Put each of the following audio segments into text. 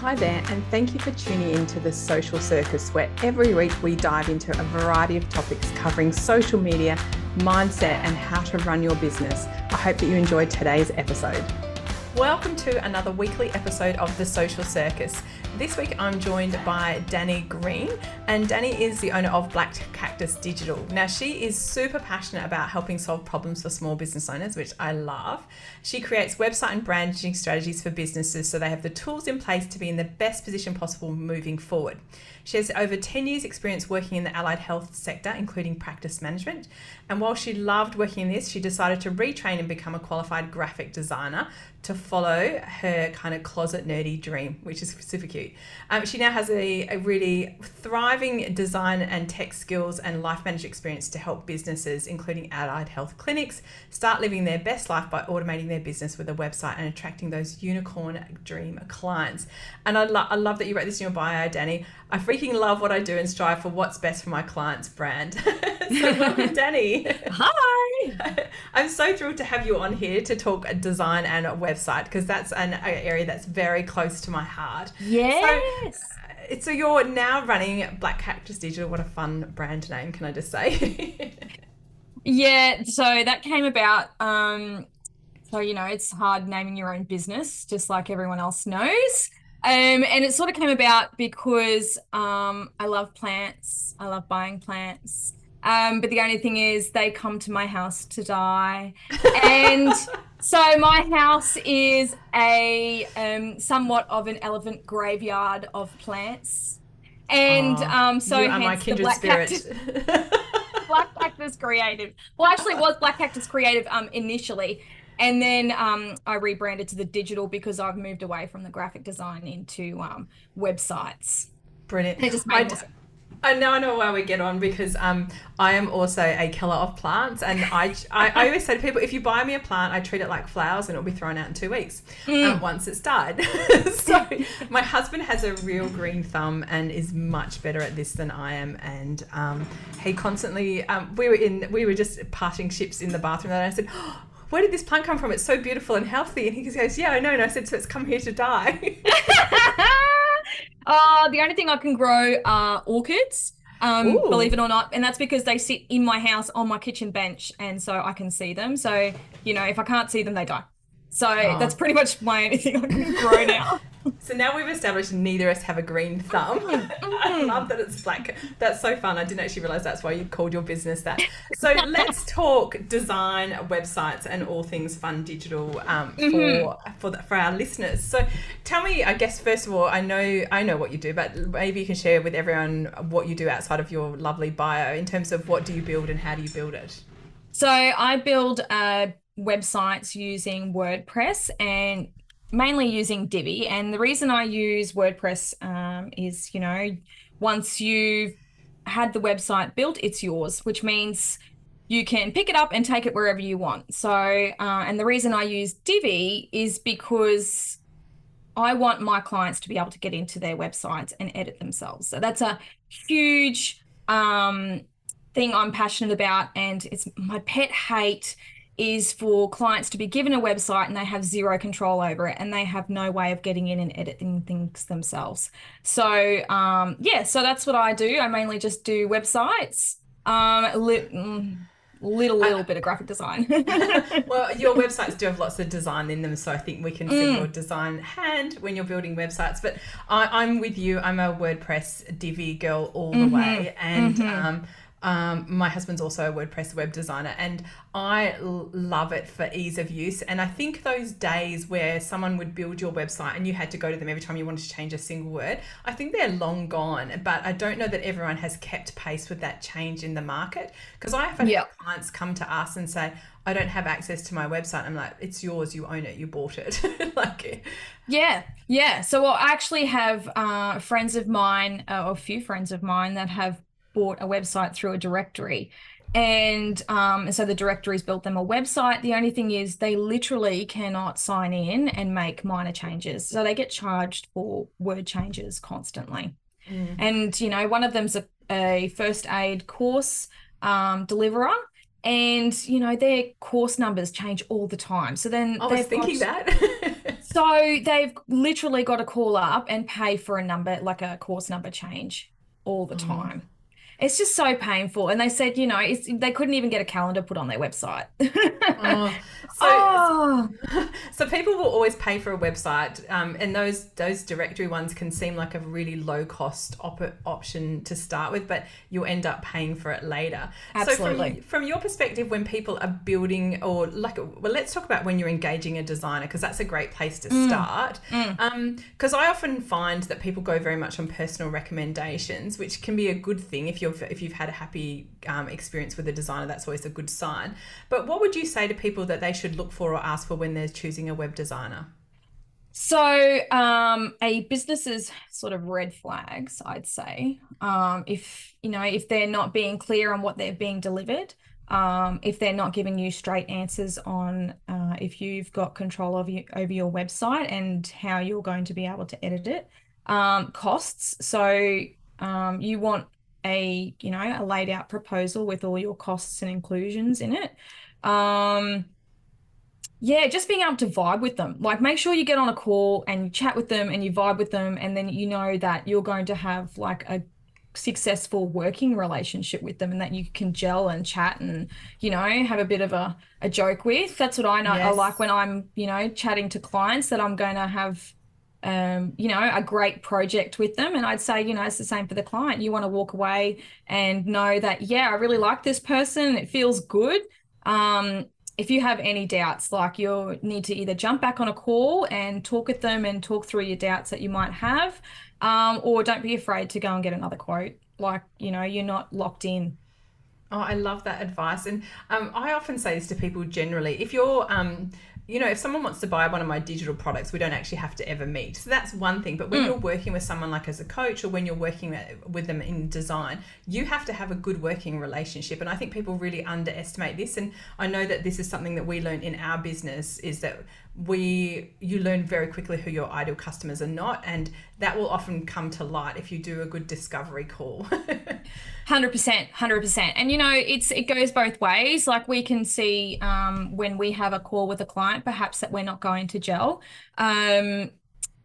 Hi there, and thank you for tuning in to the Social Circus, where every week we dive into a variety of topics covering social media, mindset, and how to run your business. I hope that you enjoyed today's episode. Welcome to another weekly episode of The Social Circus. This week I'm joined by Danni Green, and Danni is the owner of Black Cactus Digital. Now, she is super passionate about helping solve problems for small business owners, which I love. She creates website and branding strategies for businesses so they have the tools in place to be in the best position possible moving forward. She has over 10 years' experience working in the allied health sector, including practice management. And while she loved working in this, she decided to retrain and become a qualified graphic designer to follow her kind of closet nerdy dream, which is super cute. Um, she now has a, a really thriving design and tech skills and life management experience to help businesses, including allied health clinics, start living their best life by automating their business with a website and attracting those unicorn dream clients. And I, lo- I love that you wrote this in your bio, Danni. I freaking love what I do and strive for what's best for my client's brand. so, welcome, Danni. Hi. I'm so thrilled to have you on here to talk design and website because that's an area that's very close to my heart. Yes. So, so you're now running Black Cactus Digital. What a fun brand name, can I just say? yeah. So that came about. Um, so you know, it's hard naming your own business, just like everyone else knows. Um, and it sort of came about because um, I love plants. I love buying plants. Um, but the only thing is, they come to my house to die. And so my house is a um, somewhat of an elephant graveyard of plants. And um, so are my kindred black spirit. Cactus, black cactus creative. Well, actually, it was black cactus creative um, initially. And then um, I rebranded to the digital because I've moved away from the graphic design into um, websites. Brilliant. I, more I know why we get on because um, I am also a killer of plants, and I, I, I always say to people, if you buy me a plant, I treat it like flowers, and it'll be thrown out in two weeks Mm. um, once it's died. so my husband has a real green thumb and is much better at this than I am, and um, he constantly um, we were in we were just parting ships in the bathroom, and I said. Oh, where did this plant come from? It's so beautiful and healthy. And he goes, Yeah, I know. And I said, So it's come here to die. uh, the only thing I can grow are orchids, um, believe it or not. And that's because they sit in my house on my kitchen bench. And so I can see them. So, you know, if I can't see them, they die. So Oh. that's pretty much my only thing I can grow now. So now we've established neither of us have a green thumb. I love that it's black. That's so fun. I didn't actually realize that's why you called your business that. So let's talk design, websites, and all things fun digital um, for for the, for our listeners. So tell me, I guess first of all, I know I know what you do, but maybe you can share with everyone what you do outside of your lovely bio in terms of what do you build and how do you build it. So I build uh, websites using WordPress and mainly using Divi. And the reason I use WordPress um, is, you know, once you've had the website built, it's yours, which means you can pick it up and take it wherever you want. So, uh, and the reason I use Divi is because I want my clients to be able to get into their websites and edit themselves. So that's a huge um, thing I'm passionate about, and it's my pet hate is for clients to be given a website and they have zero control over it and they have no way of getting in and editing things themselves. So um, yeah, so that's what I do. I mainly just do websites, um, li- mm, little little bit of graphic design. well, your websites do have lots of design in them, so I think we can see your design hand when you're building websites. But I, I'm with you. I'm a WordPress Divi girl all the way, and um, um, my husband's also a WordPress web designer, and I l- love it for ease of use. And I think those days where someone would build your website and you had to go to them every time you wanted to change a single word, I think they're long gone. But I don't know that everyone has kept pace with that change in the market because I have had Yep. clients come to us and say, I don't have access to my website. I'm like, it's yours. You own it. You bought it. like, Yeah, yeah. So I actually have uh, friends of mine, uh, or a few friends of mine, that have bought a website through a directory. And um, and so the directory's built them a website. The only thing is they literally cannot sign in and make minor changes. So they get charged for word changes constantly. mm. And, you know, one of them's a, a first aid course um, deliverer. And, you know, their course numbers change all the time. So then I was thinking got- that. So they've literally got to call up and pay for a number, like a course number change all the mm. time. It's just so painful. And they said, you know, they couldn't even get a calendar put on their website. oh. So, oh. so people will always pay for a website, um, and those those directory ones can seem like a really low cost op- option to start with, but you'll end up paying for it later. Absolutely. So from, from your perspective, when people are building, or like, well, let's talk about when you're engaging a designer because that's a great place to mm. start. Because mm. um, I often find that people go very much on personal recommendations, which can be a good thing if if you've had a happy um, experience with a designer. That's always a good sign. But what would you say to people that they should look for or ask for when they're choosing a web designer? So, um, a business's sort of red flags, I'd say, um, if you know, if they're not being clear on what they're being delivered, um, if they're not giving you straight answers on uh, if you've got control of you, over your website and how you're going to be able to edit it, um, costs. So, um, you want a you know a laid out proposal with all your costs and inclusions in it. Um, yeah, just being able to vibe with them. Like make sure you get on a call and you chat with them and you vibe with them and then you know that you're going to have like a successful working relationship with them and that you can gel and chat and you know have a bit of a, a joke with that's what i know yes. i like when i'm you know chatting to clients that i'm going to have um, you know, a great project with them. And I'd say, you know, it's the same for the client. You want to walk away and know that, yeah, I really like this person. It feels good. Um, if you have any doubts, like you'll need to either jump back on a call and talk with them and talk through your doubts that you might have, um, or don't be afraid to go and get another quote. Like, you know, you're not locked in. Oh, I love that advice. And um, I often say this to people generally if you're, um, you know, if someone wants to buy one of my digital products, we don't actually have to ever meet. So that's one thing. But when mm. you're working with someone like as a coach or when you're working with them in design, you have to have a good working relationship. And I think people really underestimate this. And I know that this is something that we learn in our business is that we you learn very quickly who your ideal customers are not and that will often come to light if you do a good discovery call. 100% 100% and you know it's it goes both ways. Like we can see um, when we have a call with a client perhaps that we're not going to gel. Um,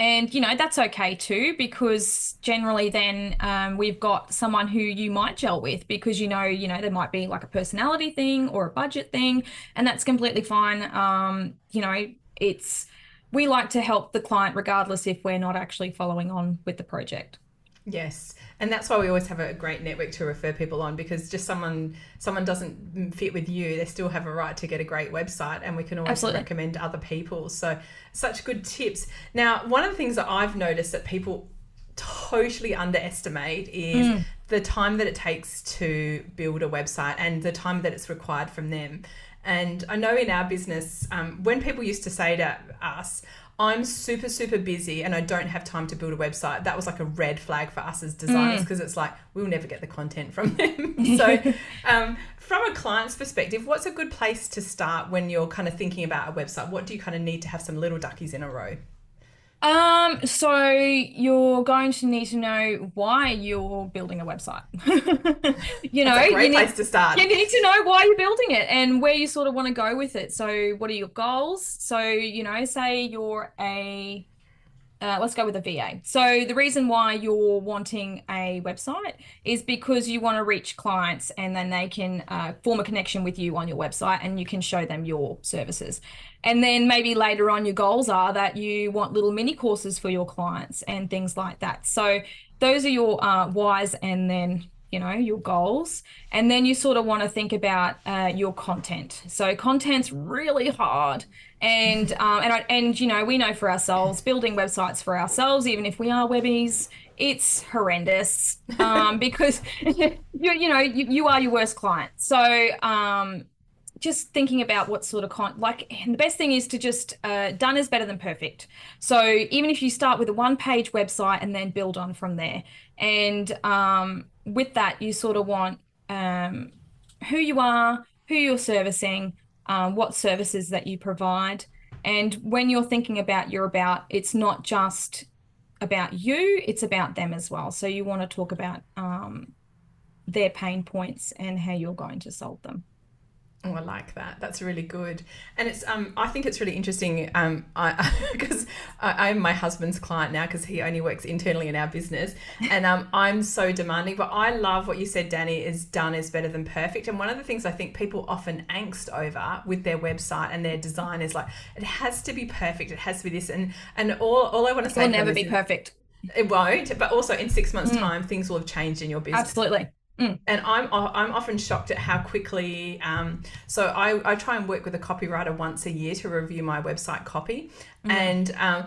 and you know that's okay too because generally then um, we've got someone who you might gel with because you know you know there might be like a personality thing or a budget thing and that's completely fine. Um, you know it's we like to help the client regardless if we're not actually following on with the project. Yes, and that's why we always have a great network to refer people on because just someone someone doesn't fit with you, they still have a right to get a great website, and we can always Absolutely. recommend other people. So such good tips. Now, one of the things that I've noticed that people totally underestimate is mm. the time that it takes to build a website and the time that it's required from them. And I know in our business, um, when people used to say to us, I'm super, super busy and I don't have time to build a website, that was like a red flag for us as designers because mm. it's like, we'll never get the content from them. so, um, from a client's perspective, what's a good place to start when you're kind of thinking about a website? What do you kind of need to have some little duckies in a row? Um, Um, so you're going to need to know why you're building a website. you know, you need, place to start. You need to know why you're building it and where you sort of want to go with it. So, what are your goals? So, you know, say you're a uh, let's go with a VA. So the reason why you're wanting a website is because you want to reach clients and then they can uh, form a connection with you on your website and you can show them your services. And then maybe later on, your goals are that you want little mini courses for your clients and things like that. So those are your uh, whys and then you know your goals and then you sort of want to think about uh, your content. So content's really hard and um, and I, and you know we know for ourselves building websites for ourselves even if we are webbies it's horrendous um, because you you know you, you are your worst client. So um, just thinking about what sort of con like the best thing is to just uh, done is better than perfect so even if you start with a one page website and then build on from there and um, with that you sort of want um, who you are who you're servicing um, what services that you provide. And when you're thinking about your about, it's not just about you, it's about them as well. So you want to talk about um, their pain points and how you're going to solve them. Oh, I like that. That's really good. And it's um I think it's really interesting um I because I, am my husband's client now because he only works internally in our business and um I'm so demanding but I love what you said Danni is done is better than perfect and one of the things I think people often angst over with their website and their design is like it has to be perfect it has to be this and and all all I want to say it will never be perfect. It won't but also in 6 months mm. time things will have changed in your business. Absolutely. Mm. And I'm I'm often shocked at how quickly. Um, so I, I try and work with a copywriter once a year to review my website copy, mm. and um, um,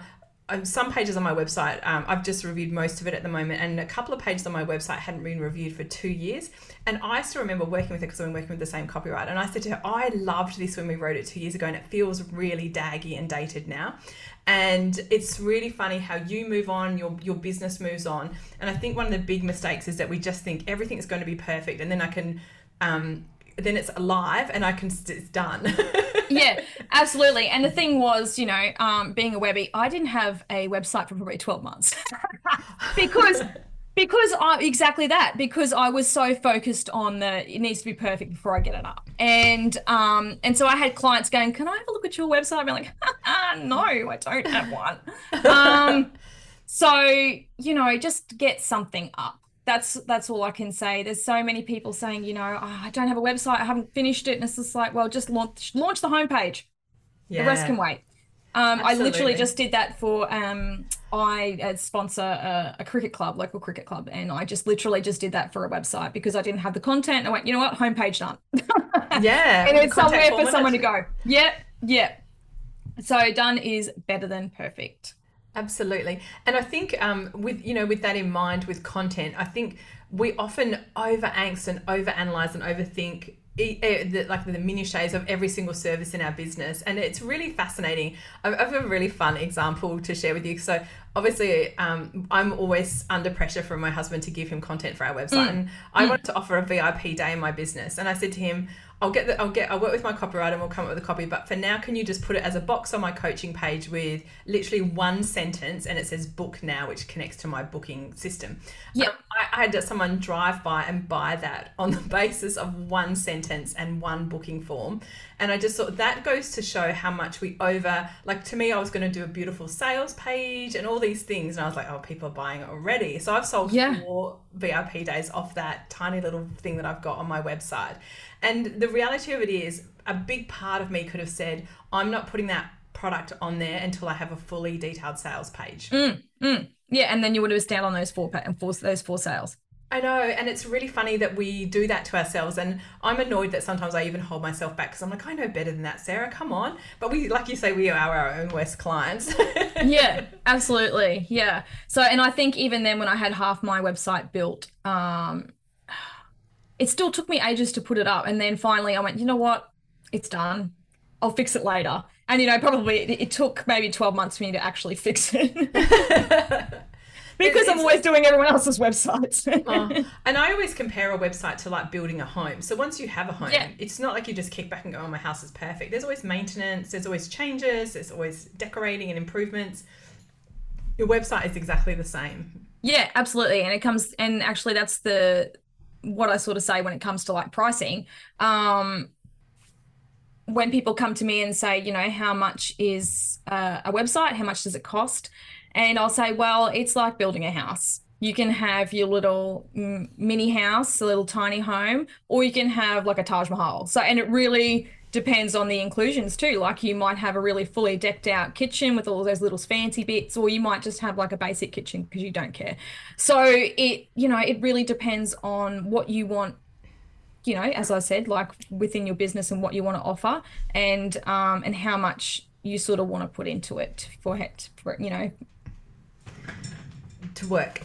some pages on my website, um, I've just reviewed most of it at the moment, and a couple of pages on my website hadn't been reviewed for two years. And I still remember working with her because I've been working with the same copywriter. And I said to her, I loved this when we wrote it two years ago, and it feels really daggy and dated now. And it's really funny how you move on, your your business moves on. And I think one of the big mistakes is that we just think everything's going to be perfect, and then I can um, then it's alive and I can it's done. yeah, absolutely. And the thing was, you know, um, being a webby, I didn't have a website for probably 12 months. Because because I exactly that because I was so focused on the it needs to be perfect before I get it up. And um and so I had clients going can I have a look at your website? I'm like no I don't have one. Um so you know just get something up that's that's all I can say. There's so many people saying, you know, oh, I don't have a website, I haven't finished it, and it's just like, well, just launch launch the homepage. Yeah. The rest can wait. Um, I literally just did that for um, I uh, sponsor a, a, cricket club, local cricket club, and I just literally just did that for a website because I didn't have the content. I went, you know what, homepage done. yeah, and it's somewhere for someone to go. Yeah, yeah. So done is better than perfect. Absolutely. And I think um, with you know with that in mind with content, I think we often over angst and over analyze and overthink the, like the minutiae of every single service in our business and it's really fascinating i have a really fun example to share with you so obviously um, i'm always under pressure from my husband to give him content for our website mm. and i mm. wanted to offer a vip day in my business and i said to him I'll get the, I'll get I'll work with my copywriter and we'll come up with a copy. But for now, can you just put it as a box on my coaching page with literally one sentence and it says book now, which connects to my booking system. Yeah, um, I, I, had someone drive by and buy that on the basis of one sentence and one booking form, and I just thought that goes to show how much we over like to me. I was going to do a beautiful sales page and all these things, and I was like, oh, people are buying it already. So I've sold yeah. four VIP days off that tiny little thing that I've got on my website. And the reality of it is, a big part of me could have said, I'm not putting that product on there until I have a fully detailed sales page. Mm, mm. Yeah, and then you would have stayed on those four and four those four sales. I know, and it's really funny that we do that to ourselves. And I'm annoyed that sometimes I even hold myself back because I'm like, I know better than that, Sarah. Come on. But we, like you say, we are our own worst clients. yeah, absolutely. Yeah. So, and I think even then, when I had half my website built, um, it still took me ages to put it up. And then finally I went, you know what? It's done. I'll fix it later. And, you know, probably it, it took maybe 12 months for me to actually fix it. because I'm always doing everyone else's websites. uh, and I always compare a website to like building a home. So once you have a home, yeah. it's not like you just kick back and go, oh, my house is perfect. There's always maintenance, there's always changes, there's always decorating and improvements. Your website is exactly the same. Yeah, absolutely. And it comes, and actually, that's the what I sort of say when it comes to like pricing. Um, when people come to me and say, you know, how much is uh, a website? How much does it cost? And I'll say, well, it's like building a house. You can have your little mini house, a little tiny home, or you can have like a Taj Mahal. So, and it really depends on the inclusions too. Like you might have a really fully decked out kitchen with all those little fancy bits, or you might just have like a basic kitchen because you don't care. So it, you know, it really depends on what you want. You know, as I said, like within your business and what you want to offer, and um, and how much you sort of want to put into it for it, for you know, to work.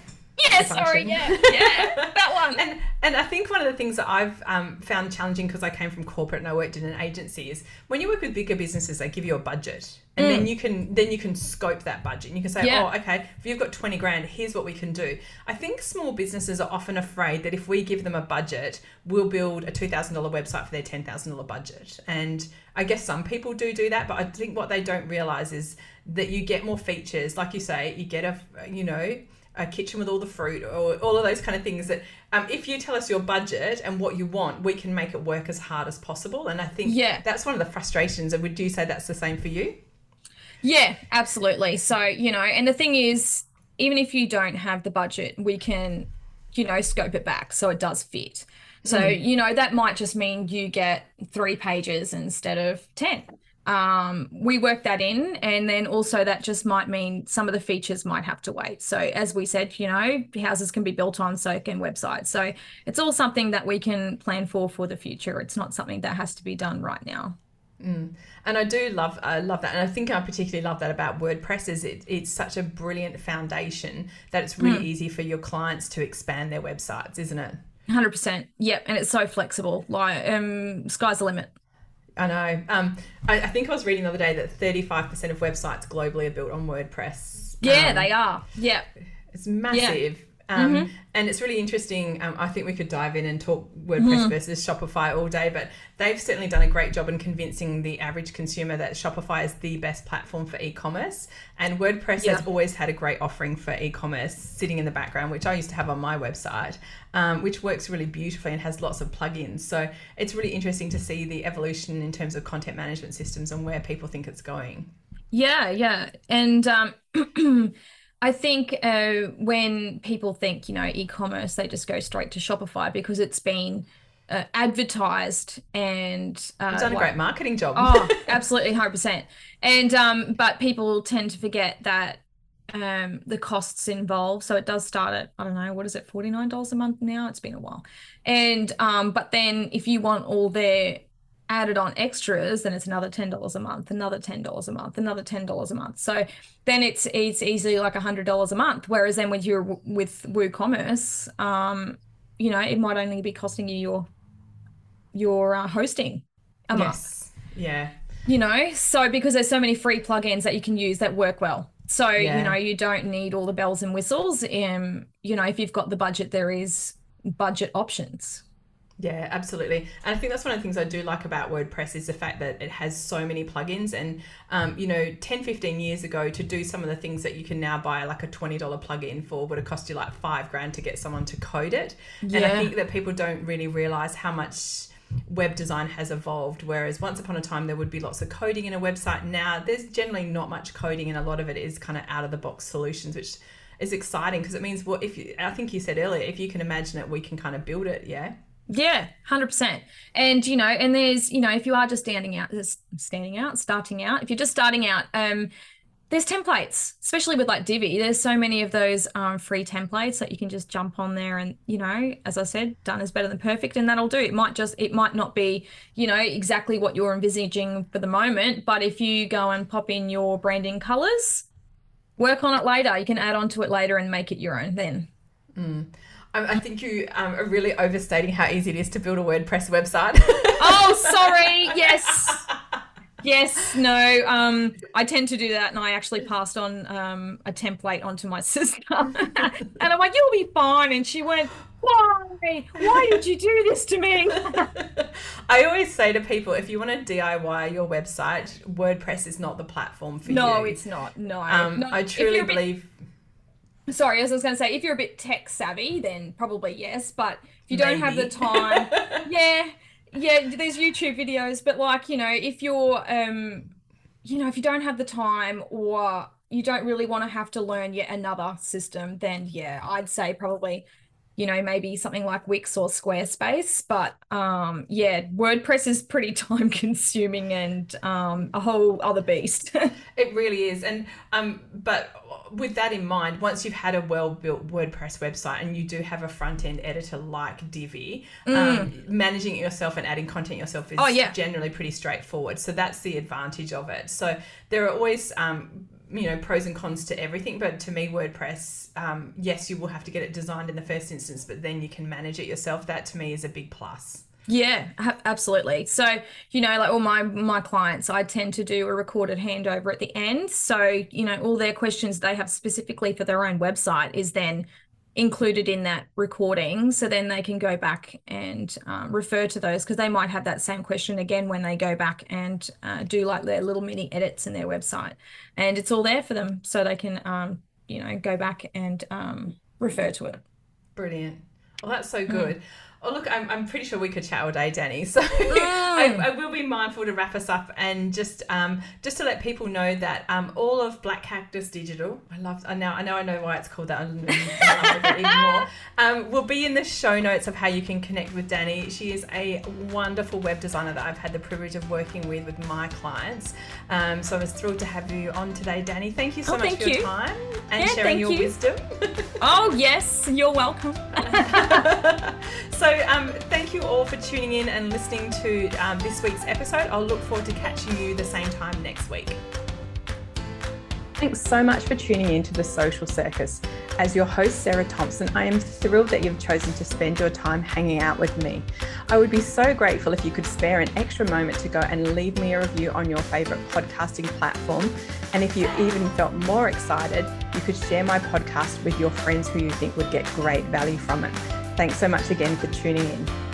Yeah, sorry, yeah, yeah, that one. and and I think one of the things that I've um, found challenging because I came from corporate and I worked in an agency is when you work with bigger businesses, they give you a budget, and mm. then you can then you can scope that budget. And you can say, yeah. oh, okay, if you've got twenty grand, here's what we can do. I think small businesses are often afraid that if we give them a budget, we'll build a two thousand dollar website for their ten thousand dollar budget. And I guess some people do do that, but I think what they don't realize is that you get more features. Like you say, you get a you know a kitchen with all the fruit or all of those kind of things that um, if you tell us your budget and what you want we can make it work as hard as possible. And i think yeah. that's one of the frustrations and would you say that's the same for you? Yeah absolutely. So you know and the thing is even if you don't have the budget we can you know scope it back so it does fit. So mm. you know that might just mean you get three pages instead of 10 um, we work that in and then also that just might mean some of the features might have to wait so as we said you know houses can be built on so can websites so it's all something that we can plan for for the future it's not something that has to be done right now Mm. And I do love I love that, and I think I particularly love that about WordPress is it, it's such a brilliant foundation that it's really mm. easy for your clients to expand their websites, isn't it? Hundred percent. Yep, and it's so flexible. Like, um, sky's the limit. I know. Um, I, I, think I was reading the other day that 35% of websites globally are built on WordPress. Yeah, um, they are. Yep. It's massive. Yeah. Um, mm-hmm. And it's really interesting. Um, I think we could dive in and talk WordPress mm. versus Shopify all day, but they've certainly done a great job in convincing the average consumer that Shopify is the best platform for e commerce. And WordPress yeah. has always had a great offering for e commerce sitting in the background, which I used to have on my website, um, which works really beautifully and has lots of plugins. So it's really interesting to see the evolution in terms of content management systems and where people think it's going. Yeah, yeah. And, um, I think uh, when people think, you know, e-commerce, they just go straight to Shopify because it's been uh, advertised and uh, done a great marketing job. oh, absolutely, hundred percent. And um, but people tend to forget that um, the costs involved. So it does start at I don't know what is it, forty nine dollars a month now. It's been a while, and um, but then if you want all their added on extras, then it's another ten dollars a month, another ten dollars a month, another ten dollars a month. So then it's it's easily like a hundred dollars a month. Whereas then with your with WooCommerce, um, you know, it might only be costing you your your uh, hosting a yes. month. Yeah. You know, so because there's so many free plugins that you can use that work well. So yeah. you know, you don't need all the bells and whistles. Um, you know, if you've got the budget, there is budget options. Yeah, absolutely. And I think that's one of the things I do like about WordPress is the fact that it has so many plugins. And, um, you know, 10, 15 years ago, to do some of the things that you can now buy like a $20 plugin for would have cost you like five grand to get someone to code it. Yeah. And I think that people don't really realize how much web design has evolved. Whereas once upon a time, there would be lots of coding in a website. Now, there's generally not much coding, and a lot of it is kind of out of the box solutions, which is exciting because it means what well, if you, I think you said earlier, if you can imagine it, we can kind of build it. Yeah. Yeah, 100%. And, you know, and there's, you know, if you are just standing out, just standing out, starting out, if you're just starting out, um, there's templates, especially with like Divi. There's so many of those um, free templates that you can just jump on there and, you know, as I said, done is better than perfect. And that'll do. It might just, it might not be, you know, exactly what you're envisaging for the moment. But if you go and pop in your branding colors, work on it later. You can add on to it later and make it your own then. Mm. I think you um, are really overstating how easy it is to build a WordPress website. oh, sorry. Yes. Yes, no. Um, I tend to do that, and I actually passed on um, a template onto my sister, and I'm like, "You'll be fine." And she went, "Why? Why did you do this to me?" I always say to people, if you want to DIY your website, WordPress is not the platform for no, you. No, it's not. No, um, no. I truly believe sorry, as I was going to say, if you're a bit tech savvy, then probably yes. But if you don't Maybe. have the time, yeah, yeah, there's YouTube videos. But like, you know, if you're, um, you know, if you don't have the time or you don't really want to have to learn yet another system, then yeah, I'd say probably you know, maybe something like Wix or Squarespace. But um, yeah, WordPress is pretty time consuming and um, a whole other beast. it really is. And um, but with that in mind, once you've had a well built WordPress website and you do have a front end editor like Divi, mm. um, managing it yourself and adding content yourself is oh, yeah. generally pretty straightforward. So that's the advantage of it. So there are always um, you know pros and cons to everything but to me wordpress um, yes you will have to get it designed in the first instance but then you can manage it yourself that to me is a big plus yeah absolutely so you know like all my my clients i tend to do a recorded handover at the end so you know all their questions they have specifically for their own website is then included in that recording so then they can go back and um, refer to those because they might have that same question again when they go back and uh, do like their little mini edits in their website and it's all there for them so they can um, you know, go back and um, refer to it. Brilliant. Well, that's so good. Mm. Oh, look, I'm, I'm pretty sure we could chat all day, Danni. So mm. I, I, will be mindful to wrap us up and just um, just to let people know that um, all of Black Cactus Digital, I love, I know, I know, I know why it's called that. I even more. Um, will be in the show notes of how you can connect with Danni. She is a wonderful web designer that I've had the privilege of working with with my clients. Um, so I was thrilled to have you on today, Danni. Thank you so oh, much for your you. time and yeah, sharing your you. wisdom. oh yes, you're welcome. so um, thank you all for tuning in and listening to um, this week's episode. I'll look forward to catching you the same time next week. Thanks so much for tuning in to the Social Circus. As your host, Sarah Thompson, I am thrilled that you've chosen to spend your time hanging out with me. I would be so grateful if you could spare an extra moment to go and leave me a review on your favourite podcasting platform. And if you even felt more excited, you could share my podcast with your friends who you think would get great value from it. Thanks so much again for tuning in.